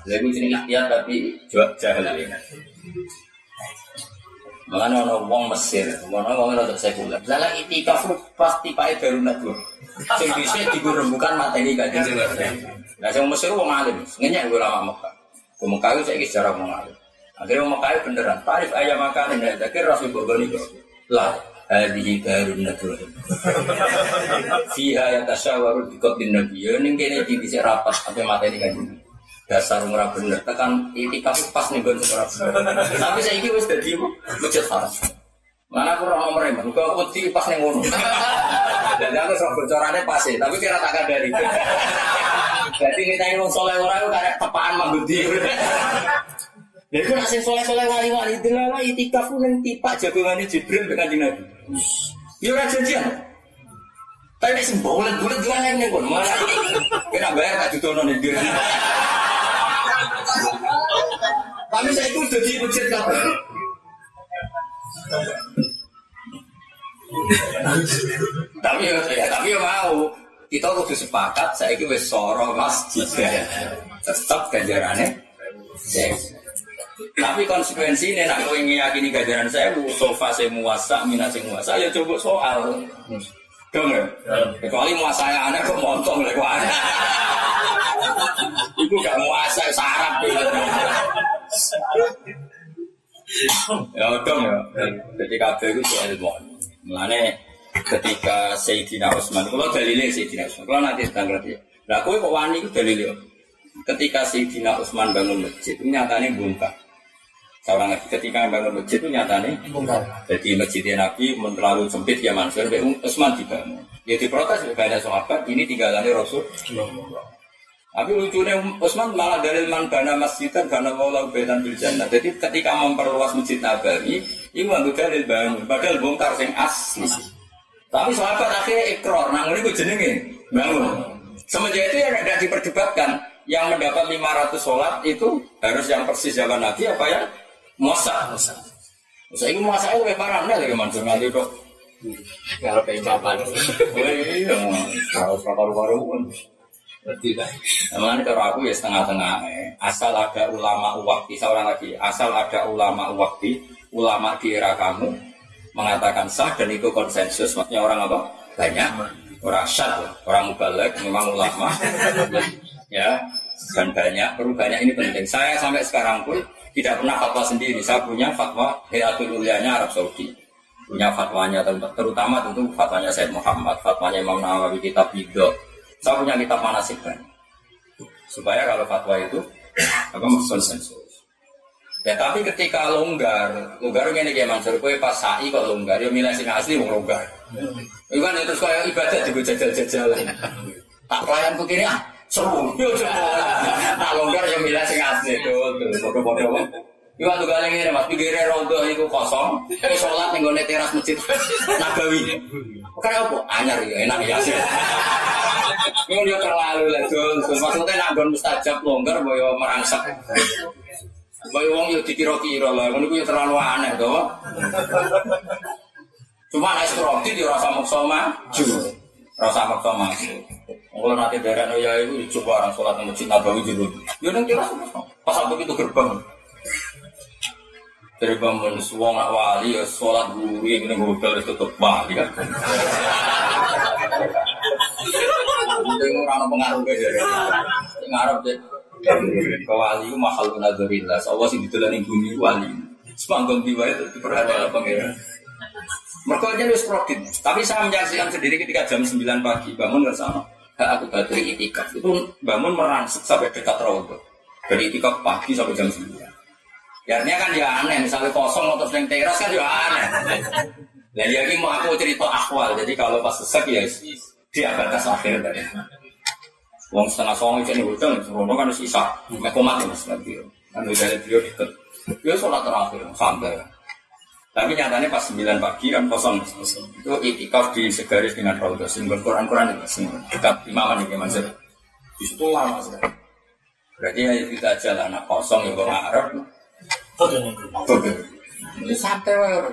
Lagu jenis rakyat tapi jual jahil ini. Makanya ono wong Mesir, ono wong rada sekuler. Lala itikaf pasti pakai baru nabu. Sing bisa digurembukan materi kajian. Nah, sing Mesir wong alim, ngenyek gue lama Mekah. Gue Mekah itu saya secara wong alim. Akhirnya wong Mekah beneran. Tarif ayam makan ini, tapi Rasul Bogoni lah. Hadihi darun nadwa Fiha ya tasyawaru bikotin nabi. Ya ini kayaknya di bisa rapat Sampai mata ini kan. Dasar umrah bener. Tekan itikaf pas nih gue Tapi saya ini wis jadi Masjid haram. Mana aku orang nomor emang Gue putih pas nih ngono? Dan aku sok bocorannya pas ya Tapi kira tak dari Jadi kita ini soleh orang itu karena tepaan Jadi aku nasi soleh-soleh wali-wali Delala itikaf pun yang tipak jagongannya Jibril dengan Nabi Ya ora janjian. Tapi nek sing bulet-bulet juga ning kono malah. Kena bayar tak dudono ning diri. Tapi saya itu jadi masjid kabeh. Tapi ya, tapi ya mau kita kudu sepakat saya itu wis soro masjid tetap ganjarannya tapi konsekuensi ini nak kau ingin yakini ganjaran saya, sofa saya muasa, mina saya muasa, ya coba soal. Dong ya? Kecuali muasa yang aneh kok montong lewat. Iku gak mau asal sarap Ya dong ya. Jadi kabeh itu ilmu. Mulane ketika Sayyidina Utsman, kalau dalilnya Sayyidina Utsman, kalau nanti sedang ngerti. Lah kowe kok wani itu dalilnya. Ketika Sayyidina Utsman bangun masjid, itu nyatanya bongkar. Seorang lagi ketika bangun masjid itu nyatanya bongkar. Jadi masjidnya Nabi terlalu sempit ya Mansur, Utsman dibangun. Ya diprotes banyak sahabat, ini tinggalannya Rasul. Tapi lucunya Utsman malah dalil man bana masjidan bana wala baitan bil jannah. Jadi ketika memperluas masjid Nabawi, itu nggak dalil bangun. Padahal bongkar sing asli. Tapi sahabat akhirnya ikrar, nah ini jenenge bangun. Semenjak itu ya tidak diperdebatkan. Yang mendapat 500 sholat itu harus yang persis zaman Nabi apa ya? Muasa. Saya ini muasa itu parah nih lagi mansur nanti kok. Kalau pengen kapan? Iya, harus kaparu-karu pun. Berarti kan? Namanya kalau aku ya setengah-tengah. Asal ada ulama wakti, seorang lagi. Asal ada ulama wakti, ulama di era kamu mengatakan sah dan itu konsensus. Maksudnya orang apa? Banyak. Orang syad, orang mubalik, memang ulama. ya, dan banyak. Perlu banyak ini penting. Saya sampai sekarang pun tidak pernah fatwa sendiri. Saya punya fatwa Hayatul Ulianya Arab Saudi. Punya fatwanya terutama tentu fatwanya Said Muhammad, fatwanya Imam Nawawi kitab Bidok saya punya kitab manasik kan. Supaya kalau fatwa itu apa konsensus. Ya tapi ketika longgar, longgar ini kayak Mansur, kue pas sa'i kok longgar, ya milih sing asli mau longgar. Itu kan terus kayak ibadah juga jajal-jajalan. Tak pelayan begini ah, seru, yo Tak longgar ya milih sing asli, tuh, tuh, bodoh-bodoh. Iku waktu kali ini mas, pikirnya rondo itu kosong, ini sholat nih teras masjid Nabawi. Kayak apa? Anyar ya, enak ya sih. Ini dia terlalu lah, Maksudnya nak gon mustajab longgar, boyo merangsak. Boyo wong yo dikira-kira lah, ini terlalu aneh tuh. Cuma naik roti dia rasa maksa maju, rasa maksa maju. Kalau nanti daerah ya itu coba orang sholat di masjid Nabawi dulu. Ya nanti pas aku itu gerbang. Dari bangun suwong wali ya sholat guru ini hotel tutup balik kan. Penting orang pengaruh aja. Ngarep deh. Kewali itu mahal lah. Allah sih ditulani bumi wali. Sepanggung tiba itu diperhatikan pangeran. Mereka aja harus profit. Tapi saya menyaksikan sendiri ketika jam 9 pagi bangun ke sana. Aku bateri itikaf itu bangun merangsek sampai dekat rawat. Dari itikaf pagi sampai jam 9. Ya artinya kan ya aneh, misalnya kosong atau sering teras kan ya aneh. Dan lagi mau aku cerita akwal, jadi kalau pas sesek ya dia batas akhir tadi. Wong setengah song itu nih hotel, Rono kan sisa, mek komat mas nanti. Kan udah beliau deket. Dia sholat terakhir sampai. Tapi nyatanya pas 9 pagi kan kosong. Itu itikaf di segaris dengan Raudhah simbol Quran-Quran itu dekat imaman ini Mas. Di situ lama sekali. Berarti ya itu aja lah anak kosong ya bang Arab. Ini santai lah.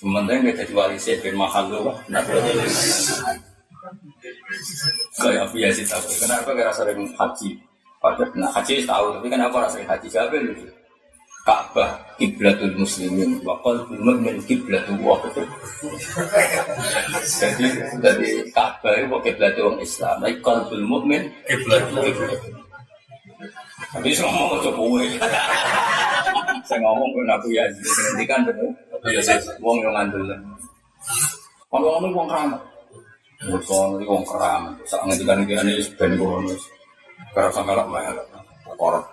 Sementara nggak jadi wali bin mahal loh. Kayak apa ya sih tahu. Kenapa gak rasa haji? Pada nah haji tahu, tapi kenapa rasa haji siapa lu? Ka'bah kiblatul muslimin wa qalbul mu'min kiblatul wa Jadi dari Ka'bah itu kiblatul Islam, tapi qalbul mu'min kiblatul Tapi saya ngomong ke kowe. Saya ngomong ke Nabi ya, nanti kan betul. Iya sih, wong yang ngandel. Kalau ngomong wong keramat. Wong wong keramat. Saat ngendikan ini ben ngono. Karena sangat mahal. Korot.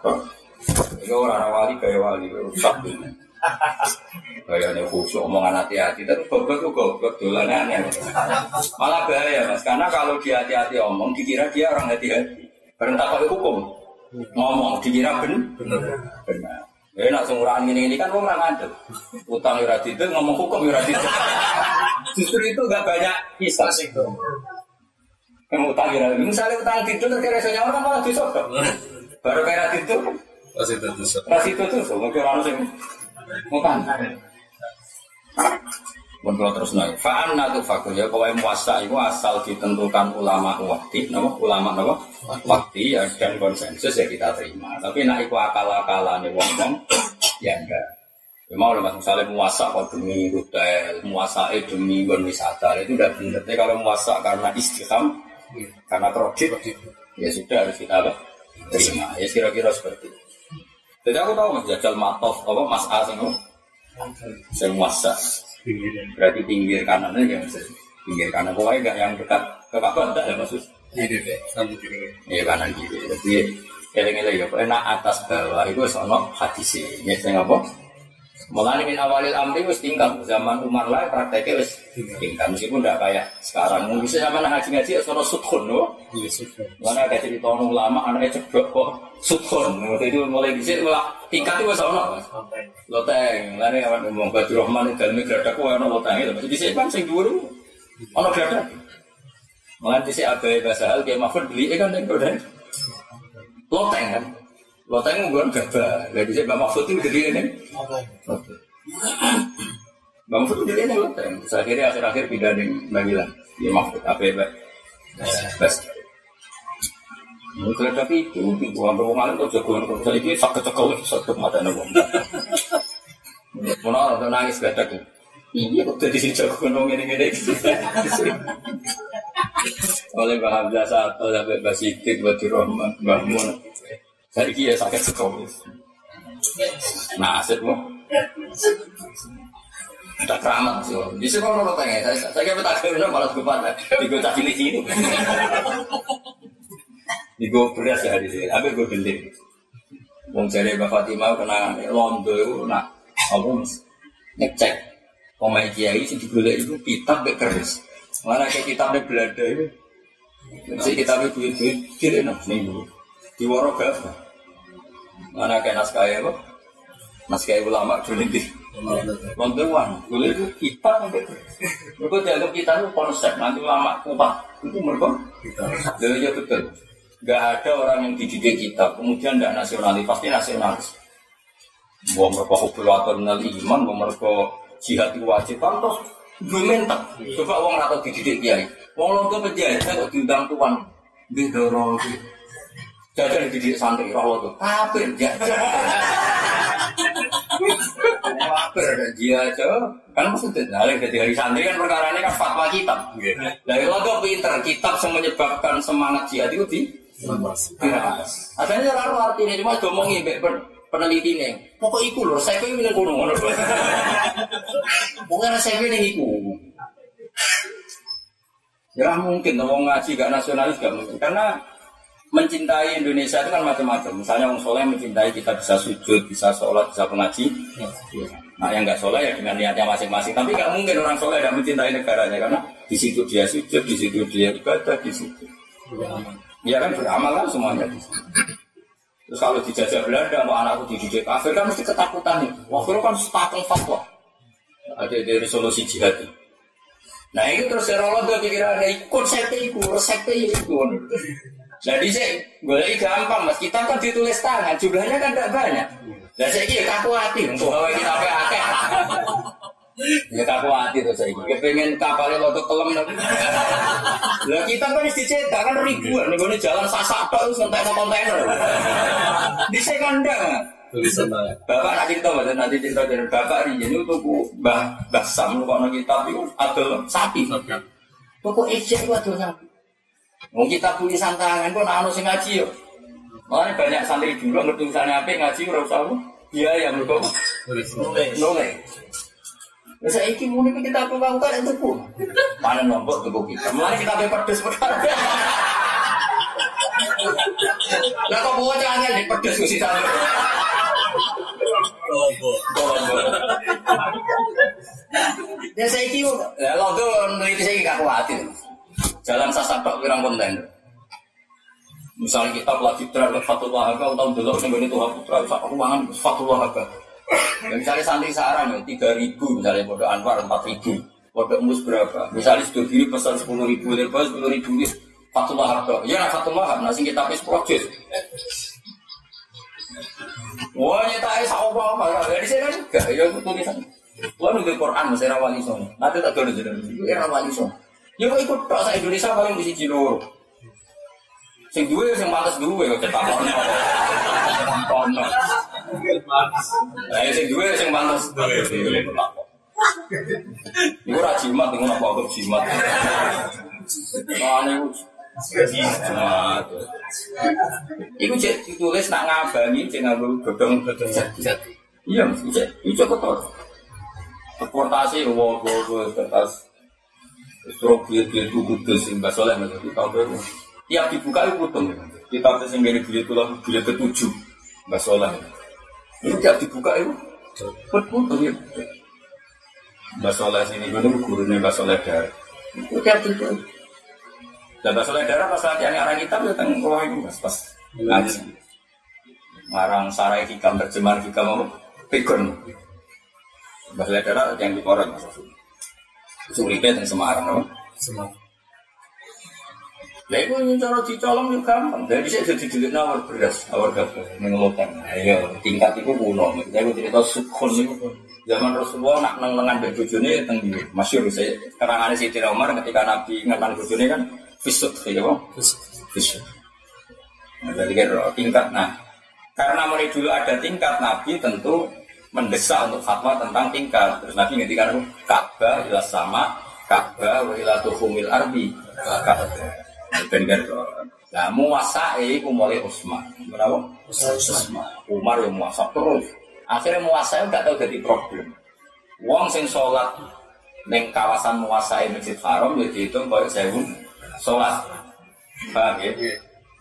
Itu orang wali kayak wali rusak ini. Kayaknya khusyuk omongan hati-hati, tapi goblok itu goblok dolanannya. Malah bahaya mas, karena kalau dia hati-hati omong, dikira dia orang hati-hati. Karena tak hukum, ngomong dikira ben benar. Ya nak sumurahan ini ini kan orang ngandel. Utang ora itu ngomong hukum ora Justru itu gak banyak kisah sih. Yang utang ora Misalnya utang itu terkira soalnya orang malah disodok. Baru kayak itu Pas itu tuh. Pas itu tuh, mungkin orang sih utang. Pun kalau terus naik, faan natu faku ya, pokoknya muasa itu asal ditentukan ulama wakti, nama ulama nama wakti ya dan konsensus ya kita terima. Tapi nak itu akal akalan nih wong ya enggak. Ya mau lah misalnya muasa kok demi hotel, muasa demi wisata itu udah benar. Tapi kalau muasa karena istiqam, karena kredit, ya sudah harus kita apa? terima. Ya kira-kira seperti itu. Jadi aku tahu mas jajal matof apa mas A sing sing wasa. Berarti pinggir kanannya ya mas. Pinggir kanan pokoknya enggak yang dekat ke Ka'bah enggak ya maksud. Ini deh, sambil kiri. Iya kanan kiri. Jadi eleng-eleng ya pokoknya atas bawah itu sono hadis ya sing apa? Mulai min awalil amri wis tingkat zaman Umar lah prakteknya wis tingkat meskipun tidak kayak sekarang. Mungkin bisa zaman ngaji ngaji ya sono sudhun no. Mana ada cerita orang lama anaknya cedok kok sudhun. Itu mulai bisa malah tingkat itu wis ono. Sampai. Loteng, lari awan ngomong Batu Rahman itu dalamnya geradak kok ono loteng itu. Bisa kan sing dhuwur ono geradak. Malah bisa abai bahasa hal kayak Mahfud beli kan yang udah loteng kan. Loteng bukan gabah. Lah bisa Mbak Mahfud itu gede ini. Mbak Mahfud itu gede ini loteng. Terus akhirnya akhir-akhir pindah Mbak Milan. Ya Mahfud abai Mbak. Bas. Mungkin tapi itu di buang ruang alim tuh jagoan kok. Jadi ini sakit cekal satu mata nopo. Mana orang nangis gak ada Iya kok jadi si jagoan orang ini ini. Oleh Mbak Hamzah satu sampai Mbak Sidik, Mbak Dirahman, Mbak Mun. Saya ya sakit sekal. Nah, aset mau. Ada keramat sih. Di kalau orang tanya, saya saya kira tak kira malah. Di gue tak sini. Di gue beras ya di sini. Tapi gue beli. Wong jare Mbak Fatimah kena londo itu nak apa mas? Ngecek pemain kiai sih digolek itu kitab mek keris. Mana kayak kitab mek Belanda itu. Si kitab mek duit-duit kira nak minggu. Di gak? Mana kayak naskah apa? Naskah ulama dulu di Londewan, boleh itu kitab sampai Mereka dianggap kita itu konsep, nanti ulama kupat Itu mereka Jadi ya betul. Gak ada orang yang dididik kitab, kemudian tidak nasionalis, pasti nasionalis. Bahwa mereka hubulator menali iman, bahwa mereka jihad itu wajib, terus gue mentak Coba orang atau dididik kiai. Wong lonto penjahit, kok diundang tuan Bidoro Jajan dididik santri, roh tuh Kafir, jajan Kafir dan dia aja kan maksudnya nah, dari hari santri kan perkara ini kan fatwa kitab. Dari lo pinter kitab yang menyebabkan semangat jihad itu di. Asalnya lalu artinya cuma pen- peneliti nih. Pokok iku lho, saya pengen minum kuno. Pokoknya saya pengen iku. Ya mungkin, mau ngaji gak nasionalis gak mungkin karena mencintai Indonesia itu kan macam-macam. Misalnya orang soleh mencintai kita bisa sujud, bisa sholat, bisa pengaji. Nah yang nggak soleh ya dengan niatnya masing-masing. Tapi nggak mungkin orang soleh tidak mencintai negaranya karena di situ dia sujud, di situ dia ibadah, di situ. Ya kan beramal kan semuanya. Terus kalau dijajah Belanda, mau anakku dididik kafir kan mesti ketakutan nih. Waktu kan status fatwa. Ada dari resolusi jihad. Nah itu terus serolot dia pikiran ada konsepnya itu, resepnya Jadi saya boleh gampang mas, kita kan ditulis tangan, jumlahnya kan tidak banyak. Dan saya kira kaku hati, untuk bawa kita apa akeh. Ya kaku hati tuh saya kira, pengen kapalnya lo tuh kelem. Lah kita kan mesti cetak kan ribuan, nih gue jalan sasak terus kontainer kontainer. Di saya lah. Bapak nanti cerita, Mas, nanti cerita dari bapak ini ini untuk mbah mbah sam lu kalau kitab itu ada sapi. Toko ejek itu ada sapi. Mau kita tulisan tangan pun anu sing ngaji yo. Makanya banyak santri dulu ngerti tulisannya apa ngaji ora usah. Iya ya mergo nulis. Lah saiki muni kita apa lakukan itu pun. Mana nombor tuku kita. Mulai kita be pedes perkara. Lah kok bawa jangan di pedes ku sisa. Ya saya kira, ya lo tuh meneliti saya gak khawatir. Jalan sasapak pirang konten. Misalnya kita lagi terhadap Fatul Wahaba, tahun dulu yang itu Putra, ruangan Fatul Wahaba. Ya, misalnya santri sarang ya, tiga ribu, misalnya bodoh Anwar empat ribu, bodoh Mus berapa? Misalnya sudah diri pesan sepuluh ribu, lepas sepuluh ribu, ya, Fatul Wahaba. Ya, nah Fatul Wahab, nasi kita pes project. Wah, nyata es apa apa, dari saya kan enggak, ya tulisan. Wah, nunggu Quran, masih rawali song. Nanti tak tahu jadi, era rawali song. Ya kok ikut tok sak Indonesia paling bisa jilur. Sing duwe sing pantes duwe kok cetak ono. Ono. Lah ya sing duwe sing pantes duwe. Iku ora jimat, iku apa kok jimat. Jumat. Iku cek ditulis nak ngabangi cek nganggo godhong godhong jati. Iya, cek iku kotor. Deportasi wow wow kertas. Stroke dia itu kudus mbak soleh macam itu tahu itu. Tiap dibuka itu putung. Kita tes yang dari beliau tulah beliau ketujuh mbak soleh. Ini tiap dibuka itu putung ya. Mbak soleh sini gue gurunya mbak soleh dari. Itu tiap dibuka. Dan mbak soleh darah pas latihan arah kitab ya tentang bawah itu mas pas ngaji. Ngarang sarai hikam terjemahan hikam? Pikun. Mbak soleh darah yang dikorek mas. Sulitnya dan Semarang, no? Semarang. Ya itu yang cara dicolong juga gampang. Jadi saya jadi dilit nawar beras, nawar gabah, mengelutan. Ayo, tingkat itu kuno. Saya itu cerita sukhun itu. Zaman Rasulullah nak neng lengan dari bujuni teng di masyur saya kerangannya Siti Umar ketika Nabi ngetan bujuni kan fisut ya bang fisut. Nah, jadi kan tingkat. Nah, karena mulai dulu ada tingkat Nabi tentu mendesak untuk fatwa tentang tingkat. Terus Nabi ngerti kan Ka'bah ila sama, Ka'bah wa ila tuhumil. Ben kan Nah, muasai ku mulai. Kenapa? Utsman. Umar yang muasa terus. Akhirnya muasa nggak tahu jadi problem. Wong sing sholat neng kawasan muasai Masjid Haram ya dihitung koyo sewu sholat. Paham ya?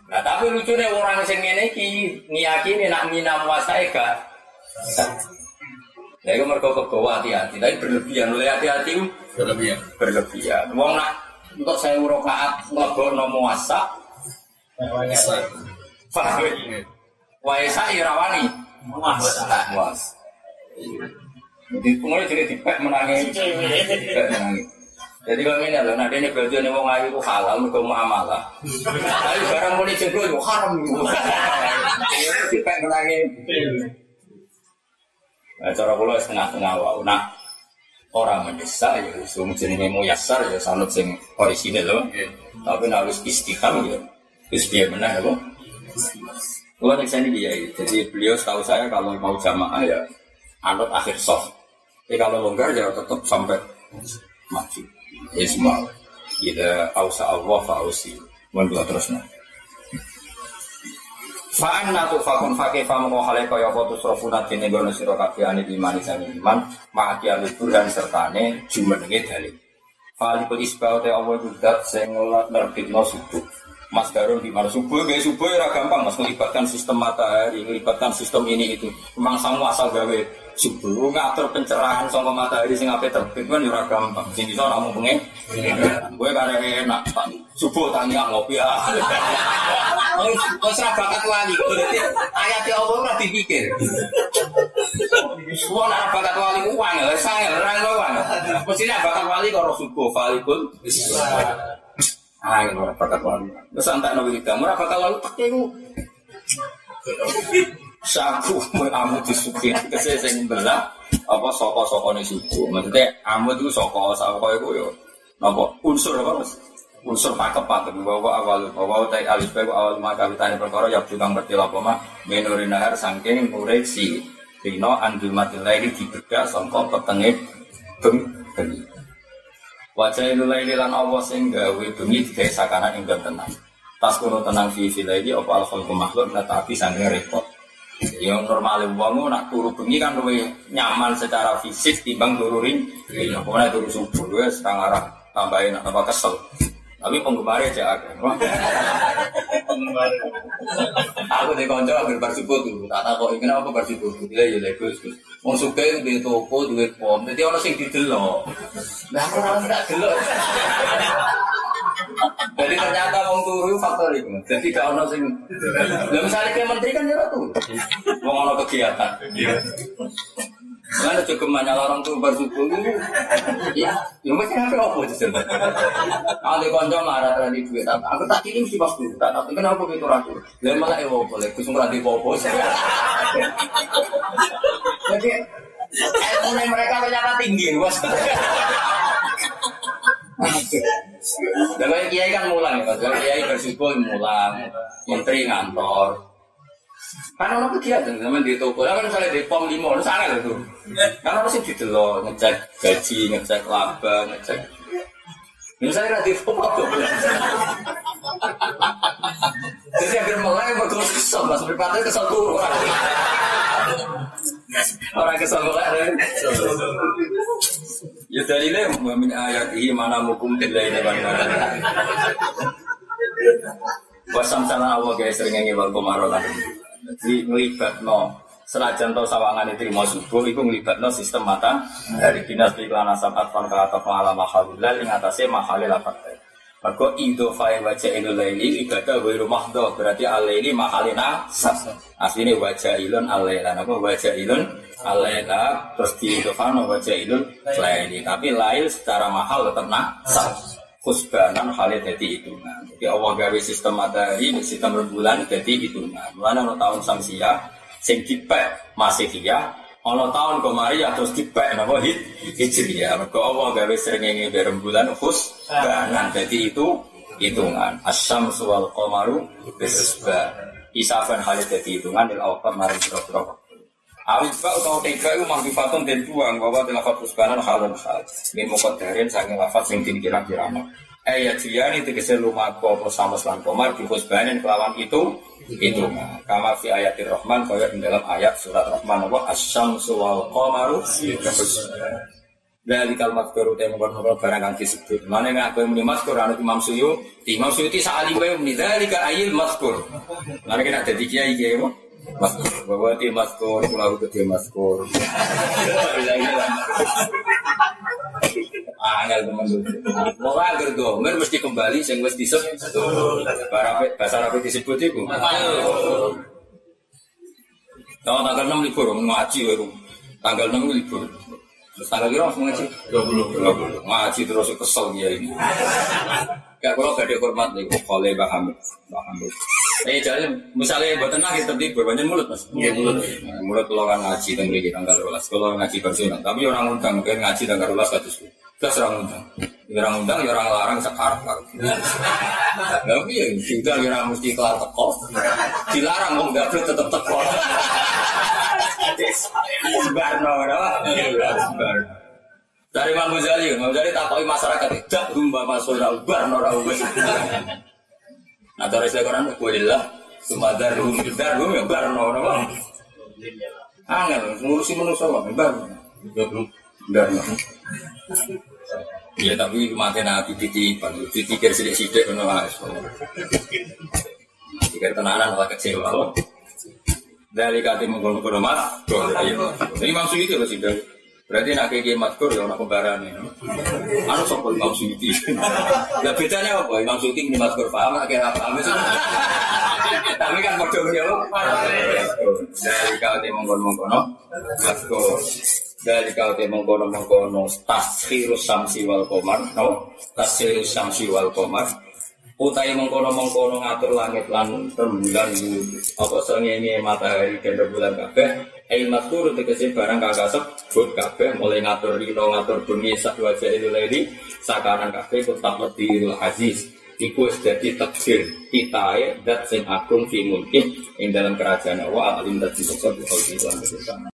Nah, tapi lucunya orang sing ngene iki ngiyakini nak mina muasai gak Ya itu mereka kebawa hati-hati, tapi berlebihan oleh hati-hati Berlebihan. berlebihan. Wong nak untuk saya urokaat ngelebok nomo wasa, paham ya? Waisa irawani, tak was. Jadi kemudian jadi dipek menangi, dipek menangi. Jadi kalau ini loh, nanti ini berarti ini mau ngayu itu halal, mereka mau amalah. Tapi barang mau dijengkel itu haram. Dipek menangi. Nah, cara kula setengah-setengah wae. Nah, orang mendesak ya semua jenenge mau yasar ya sanut sing orisinil loh. Tapi nek wis istiqam ya wis piye meneh ya, Kula nek sini dia, jadi beliau setahu saya kalau mau jamaah ya anut akhir soft. Tapi kalau longgar ya tetap sampai maju. Ya semua. Ida ausa Allah fausi. Mohon terus nah. Fa'an natu fakun fakih famu kohale kaya apa tusrofuna dini gono siro kafi anil iman isani iman Ma'aki alibur dan sertane jumenenge dalil. Falikul isbah te Allah kudat sing nerbitno subuh. Mas Garun di mana? Subuh gaya subuh ya gampang mas melibatkan sistem matahari melibatkan sistem ini itu. Memang semua asal gawe subuh ngatur pencerahan sama matahari sing ape terbit kan ya gampang sing bisa namun pengen gue karena enak subuh tanya ngopi ya serah bakat wali. Berarti ayat Allah ora dipikir. Semua nak bakat wali uang, ya, saya orang uang. Mestinya bakat wali kalau subuh. Ah, ini orang bakat wali. Terus antak nabi kita, murah bakat wali ku. Saku amu disuki kese sing belah apa soko-soko nih subuh. Maksudnya amu itu soko soko itu yo. Napa unsur apa mas? unsur pakepat bahwa awal bahwa utai alif baik awal maka tani perkara ya tukang bertilap apa menurin nahar sangking koreksi Rino andul mati lain dibedak songkok petengit beng bengi wajah itu lain lan Allah sing gawe bengi digawe sakana ing tenang tas kuno tenang fi lagi apa alfal makhluk nah tapi sangking repot yang normal wong nak turu bengi kan luwe nyaman secara fisik timbang turu ring ya pokoknya turu subuh gue setengah arah tambahin apa kesel tapi penggemarnya aja agak. Penggemar. Aku di konco agar bersyukur. Tak tahu kok ingin apa bersyukur. Gila ya legus. Mau suka di toko duit pom. Jadi orang sing didelok. Nah orang nggak delok. Jadi ternyata wong turu faktor itu. Jadi gak ono sing. Lah misalnya kayak menteri kan ya tuh. Wong ono kegiatan. Mana cukup banyak orang tuh bersyukur itu, ya, ya macam apa apa sih sebenarnya. Ada konco marah tadi duit, aku tak kirim sih pas dulu, tak tapi kenapa gitu ragu? Dia malah ewo boleh, kusung rati popo. Jadi ilmu mereka ternyata tinggi, bos. Kalau kiai kan mulang ya, kalau kiai bersyukur mulang, menteri ngantor. Kan orang kegiatan zaman di toko, nah, kan misalnya di pom limo, itu gitu. itu. Karena sih di telo, ngecek gaji, ngecek laba, ngecek. Misalnya di pom apa? Jadi akhirnya mulai bagus kesel, mas berpatah kesel kurang. Orang kesel kan? Ya min ayat ini mana mukum tidak ini Wasam sana Allah guys sering ngewal komaro kan. Jadi ngelibat no senajan to sawangan itu mau subuh itu ngelibat no sistem mata dari dinas iklan asap atfan ke atau pengalaman mahalullah yang atasnya mahalil apa maka idofai wajah ilul laili ibadah wa rumah do berarti alaili mahalina sas. Asline wajah ilun alaila. Apa wajah ilun alaila terus di idofano wajah ilun laili. Tapi lail secara mahal tetap nak sas. Kusbanan halnya jadi hitungan. Jadi Allah gawe sistem matahari, sistem rembulan jadi hitungan. Mana tahun samsia, sing dipek masih ya, Ono tahun komariah terus dibek napa hit hijriah. Mergo Allah gawe srengenge berembulan khus banan. Jadi itu hitungan. Asyamsu wal qamaru bisba. Isaban halit jadi hitungan il awqat maring pira-pira Awit ba utawa tiga itu mangkifatun dan buang bahwa di lafat husbanan halun hal. Min mukodarin sange lafat sing kira-kira Ayat ini tegese lumaku apa sama selan komar di husbanin kelawan itu itu kama fi ayatir rahman kaya di dalam ayat surat rahman apa asyamsu wal qamaru dari kalimat kuru temu kon ngobrol barang kang disebut. Mana yang aku muni maskur anu Imam Suyu, Imam Suyu ti saali wae muni dari ayil maskur. Mana kena dadi kiai kiai? Maskur. Bahwa ti maskur, kula gede maskur. angel teman tuh. Mau agar gomer mesti kembali sing wis disebut. Bahasa Arab disebut itu. Tahu tanggal 6 libur ngaji. Tanggal 6 libur. Terus tanggal kira langsung ngaji? 20. 20. Ngaji terus kesel dia ini. Kayak kalau gak ada hormat nih, oleh Mbak Hamid. Mbak Hamid. Eh jadi misalnya buat tenang kita tidur banyak mulut mas. Iya mulut. Mulut kalau kan ngaji tentang tanggal 12. Kalau ngaji personal, tapi orang undang kan ngaji tanggal 12 kados. Terus orang undang. Ya orang undang, ya orang larang sekarang. Tapi ya, juga ya mesti kelar teko. Dilarang mau nggak boleh tetap teko. Barno, Barno. Dari Imam Ghazali, Imam Ghazali takoi masyarakat tidak rumba masuk Barno, Rawus. Nah, dari saya Quran, Walillah, Sumadar, Dar, ya Barno, Angel, ngurusi manusia, Barno. Barno. Ya tapi mati nabi titipan, ditikir sidik-sidik kono wae. Tikir tenanan lah kecewa. Dari kati mengkono kono mas, Ini maksud itu loh sih Berarti nak kayak matkur ya orang kembaran ya. Anu sopo Imam Suyuti. Nah bedanya apa? Imam Suyuti ini matkur paham, kayak apa? Tapi kan bodoh ya. Dari kati mengkono mengkono matkur dari kau te mengkono mengkono taskhirus samsi wal komar no taskhirus samsi wal komar utai mengkono mengkono ngatur langit lan rembulan apa sengenge matahari dan rembulan kabeh ail maskur tegese barang kagak sebut kabeh mulai ngatur rino ngatur bumi sak wajah itu lagi sakaran kabeh tak ledirul aziz. Iku dadi takdir. Kitae dat sing agung fi mungkin ing dalam kerajaan Allah alim dadi sosok di